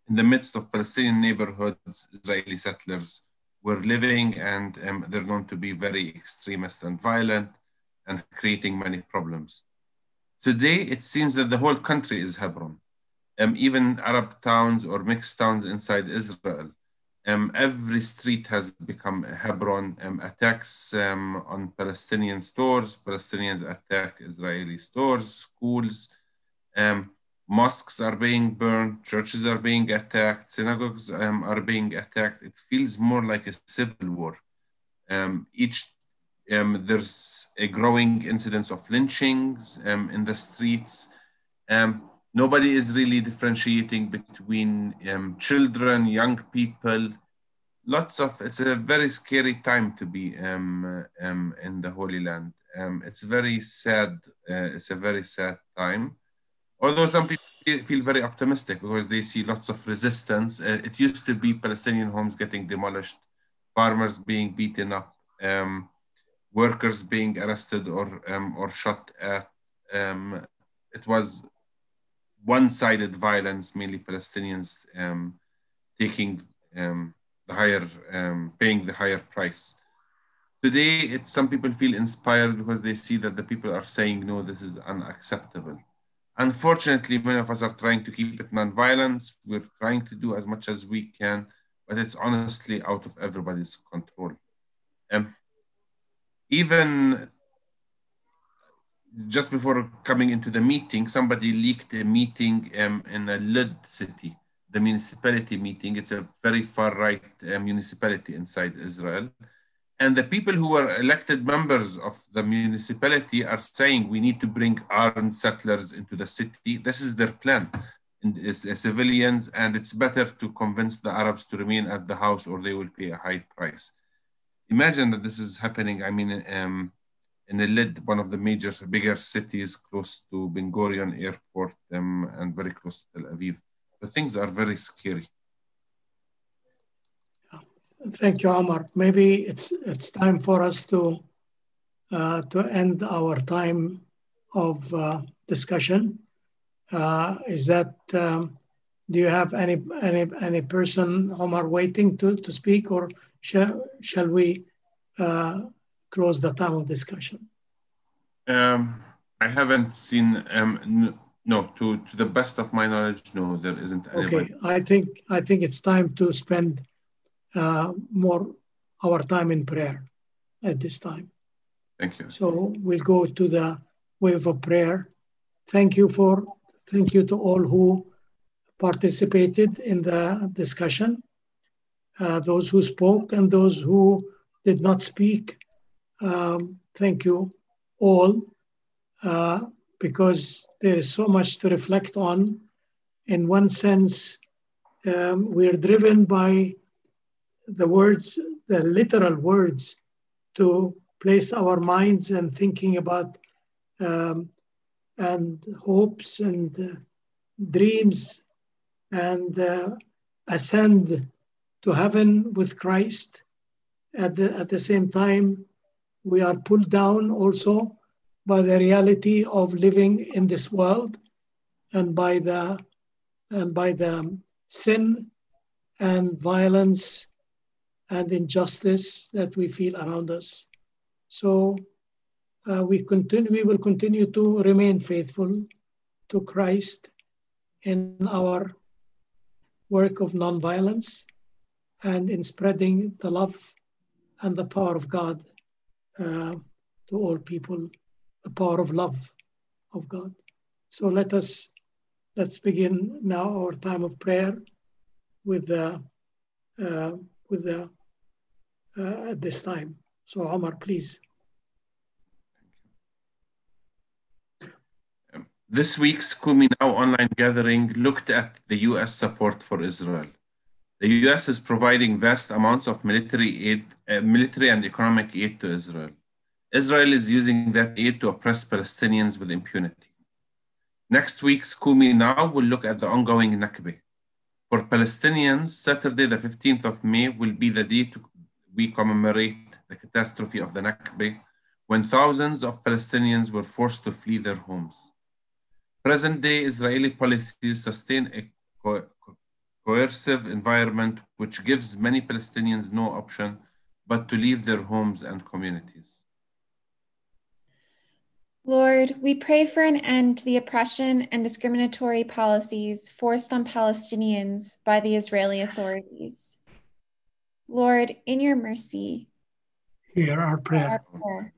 S2: in the midst of Palestinian neighborhoods, Israeli settlers were living, and um, they're known to be very extremist and violent and creating many problems. Today, it seems that the whole country is Hebron. Um, even Arab towns or mixed towns inside Israel. Um, every street has become Hebron. Um, attacks um, on Palestinian stores, Palestinians attack Israeli stores, schools. Um, mosques are being burned, churches are being attacked, synagogues um, are being attacked. It feels more like a civil war. Um, each um, there's a growing incidence of lynchings um, in the streets. Um, nobody is really differentiating between um, children, young people. Lots of it's a very scary time to be in the Holy Land. it's very sad. Uh, it's a very sad time Although some people feel very optimistic because they see lots of resistance. Uh, it used to be Palestinian homes getting demolished, farmers being beaten up, um, workers being arrested or um, or shot at. Um, it was one-sided violence, mainly Palestinians um, taking um, the higher, um, paying the higher price. Today, it's some people feel inspired because they see that the people are saying no, this is unacceptable. Unfortunately, many of us are trying to keep it non-violence. We're trying to do as much as we can, but it's honestly out of everybody's control. Um, even just before coming into the meeting, somebody leaked a meeting um, in a Lud city, the municipality meeting. It's a very far right uh, municipality inside Israel. And the people who were elected members of the municipality are saying we need to bring armed settlers into the city. This is their plan, as, uh, civilians, and it's better to convince the Arabs to remain at the house or they will pay a high price. Imagine that this is happening. I mean, um, in Lid, one of the major, bigger cities close to Ben Gurion Airport um, and very close to Tel Aviv. The things are very scary.
S1: Thank you, Omar. Maybe it's it's time for us to uh, to end our time of uh, discussion. Uh, is that um, do you have any any any person, Omar, waiting to, to speak, or shall shall we uh, close the time of discussion?
S2: Um, I haven't seen. Um, no, to to the best of my knowledge, no, there isn't.
S1: Anybody. Okay, I think I think it's time to spend uh, more our time in prayer at this time.
S2: Thank you.
S1: So we'll go to the wave of prayer thank you for thank you to all who participated in the discussion, uh, those who spoke and those who did not speak. Um, thank you all, uh, because there is so much to reflect on. In one sense, um, we're driven by the words, the literal words, to place our minds and thinking about um, and hopes and uh, dreams and uh, ascend to heaven with Christ. At the, at the same time, we are pulled down also by the reality of living in this world and by the and by the sin and violence and injustice that we feel around us. So uh, we continue we will continue to remain faithful to Christ in our work of nonviolence and in spreading the love and the power of God uh, to all people, the power of love of God. So let us let's begin now our time of prayer with the uh, with the uh, at this time. So Omar, please.
S2: This week's Kumi Now online gathering looked at the US support for Israel. The US is providing vast amounts of military aid, uh, military and economic aid to Israel. Israel is using that aid to oppress Palestinians with impunity. Next week's Kumi Now will look at the ongoing Nakba. For Palestinians, Saturday, the 15th of May, will be the day to, we commemorate the catastrophe of the Nakba when thousands of Palestinians were forced to flee their homes. Present day Israeli policies sustain a co coercive environment which gives many Palestinians no option but to leave their homes and communities.
S16: Lord, we pray for an end to the oppression and discriminatory policies forced on Palestinians by the Israeli authorities. Lord, in your mercy,
S1: hear our prayer. Our prayer.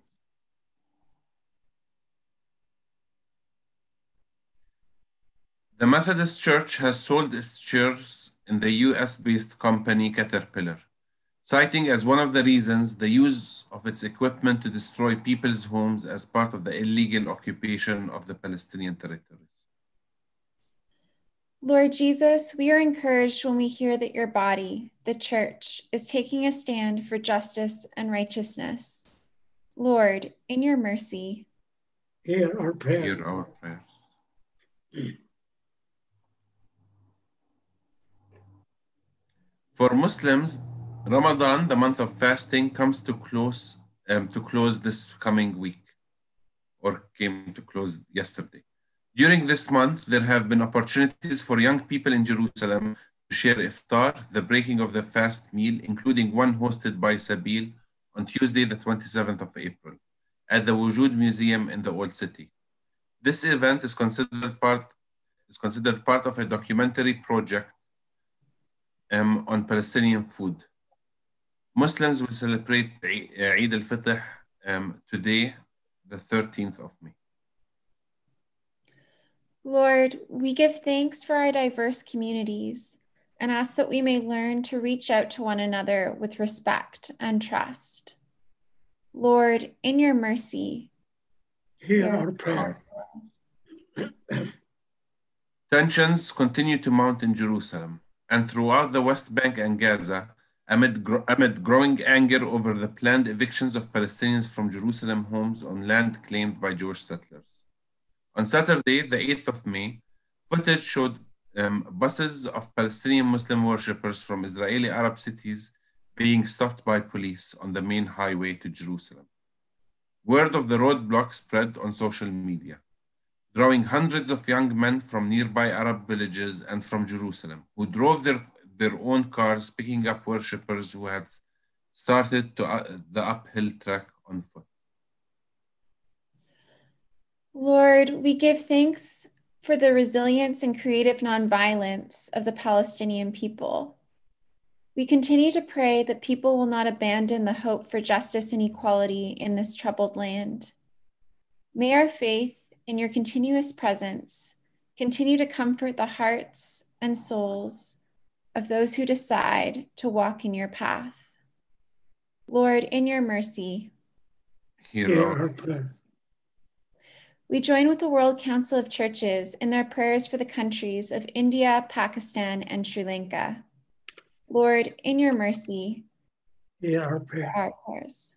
S2: The Methodist Church has sold its shares in the US based company Caterpillar, citing as one of the reasons the use of its equipment to destroy people's homes as part of the illegal occupation of the Palestinian territories.
S16: Lord Jesus, we are encouraged when we hear that your body, the church, is taking a stand for justice and righteousness. Lord, in your mercy,
S1: hear our prayers.
S2: Hear our prayers. For Muslims, Ramadan, the month of fasting, comes to close um, to close this coming week, or came to close yesterday. During this month, there have been opportunities for young people in Jerusalem to share iftar, the breaking of the fast meal, including one hosted by Sabeel on Tuesday, the 27th of April, at the Wujud Museum in the Old City. This event is considered part is considered part of a documentary project um, on Palestinian food. Muslims will celebrate Eid al-Fitr um, today, the 13th of May.
S16: Lord, we give thanks for our diverse communities and ask that we may learn to reach out to one another with respect and trust. Lord, in your mercy,
S1: hear our prayer.
S2: Tensions continue to mount in Jerusalem and throughout the West Bank and Gaza amid, gro amid growing anger over the planned evictions of Palestinians from Jerusalem homes on land claimed by Jewish settlers. On Saturday, the 8th of May, footage showed um, buses of Palestinian Muslim worshippers from Israeli Arab cities being stopped by police on the main highway to Jerusalem. Word of the roadblock spread on social media drawing hundreds of young men from nearby Arab villages and from Jerusalem, who drove their, their own cars, picking up worshippers who had started to, uh, the uphill trek on foot.
S16: Lord, we give thanks for the resilience and creative nonviolence of the Palestinian people. We continue to pray that people will not abandon the hope for justice and equality in this troubled land. May our faith in your continuous presence, continue to comfort the hearts and souls of those who decide to walk in your path. Lord, in your mercy,
S2: Hear
S1: our prayer.
S16: We join with the World Council of Churches in their prayers for the countries of India, Pakistan, and Sri Lanka. Lord, in your mercy,
S1: hear our prayer.
S16: Our prayers.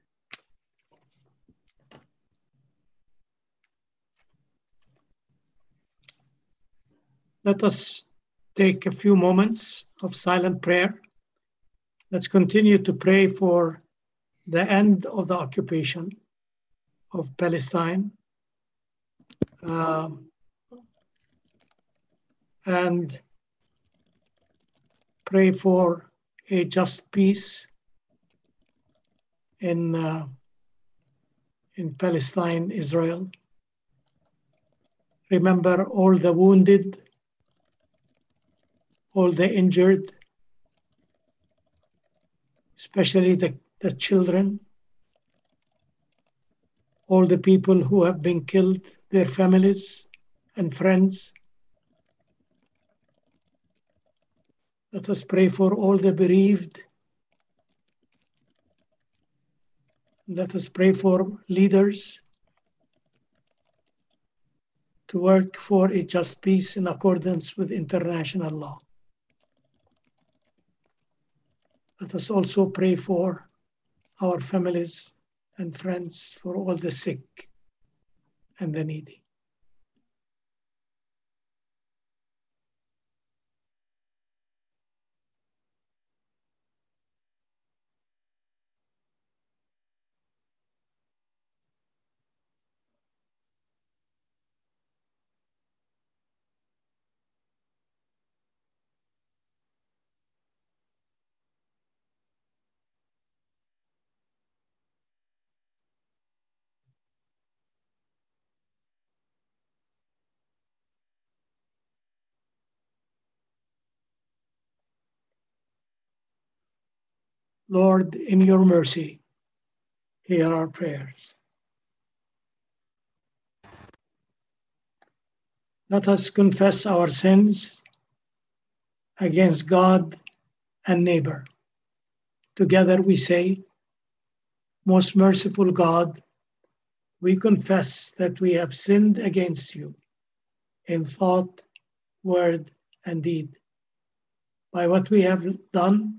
S1: Let us take a few moments of silent prayer. Let's continue to pray for the end of the occupation of Palestine. Um, and pray for a just peace in, uh, in Palestine, Israel. Remember all the wounded, all the injured, especially the, the children, all the people who have been killed, their families and friends. Let us pray for all the bereaved. Let us pray for leaders to work for a just peace in accordance with international law. Let us also pray for our families and friends, for all the sick and the needy. Lord, in your mercy, hear our prayers. Let us confess our sins against God and neighbor. Together we say, Most merciful God, we confess that we have sinned against you in thought, word, and deed, by what we have done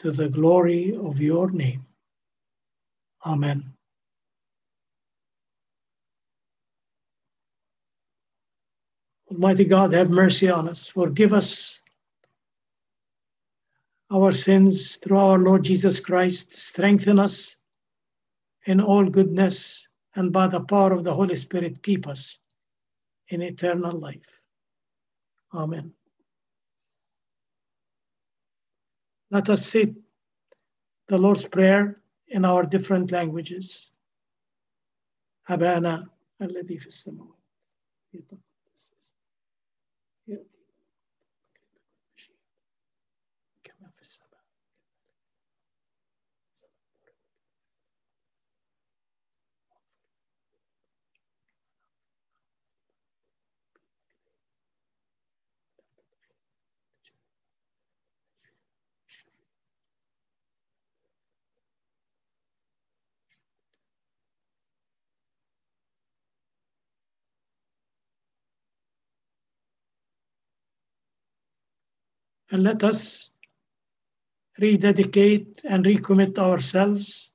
S1: to the glory of your name. Amen. Almighty God, have mercy on us. Forgive us our sins through our Lord Jesus Christ. Strengthen us in all goodness, and by the power of the Holy Spirit, keep us in eternal life. Amen. Let us say the Lord's Prayer in our different languages. أبانا الذي في السماوات and let us rededicate and recommit ourselves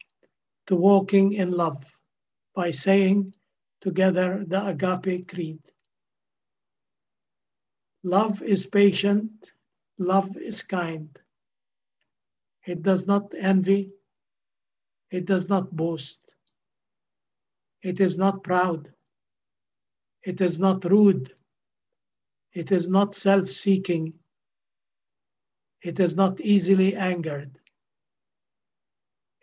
S1: to walking in love by saying together the Agape Creed. Love is patient, love is kind. It does not envy, it does not boast, it is not proud, It is not rude. It is not self seeking. It is not easily angered.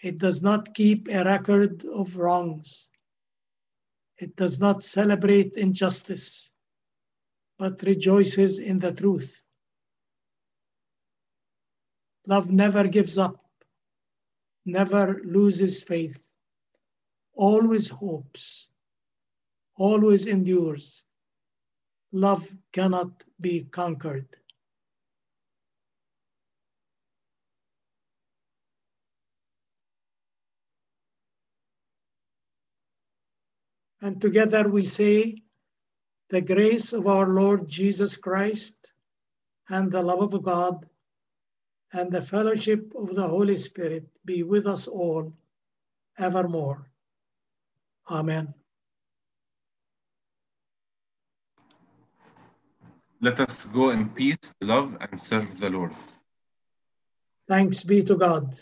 S1: It does not keep a record of wrongs. It does not celebrate injustice, but rejoices in the truth. Love never gives up, never loses faith, always hopes, always endures. Love cannot be conquered. And together we say, the grace of our Lord Jesus Christ and the love of God and the fellowship of the Holy Spirit be with us all evermore. Amen.
S2: Let us go in peace, love, and serve the Lord.
S1: Thanks be to God.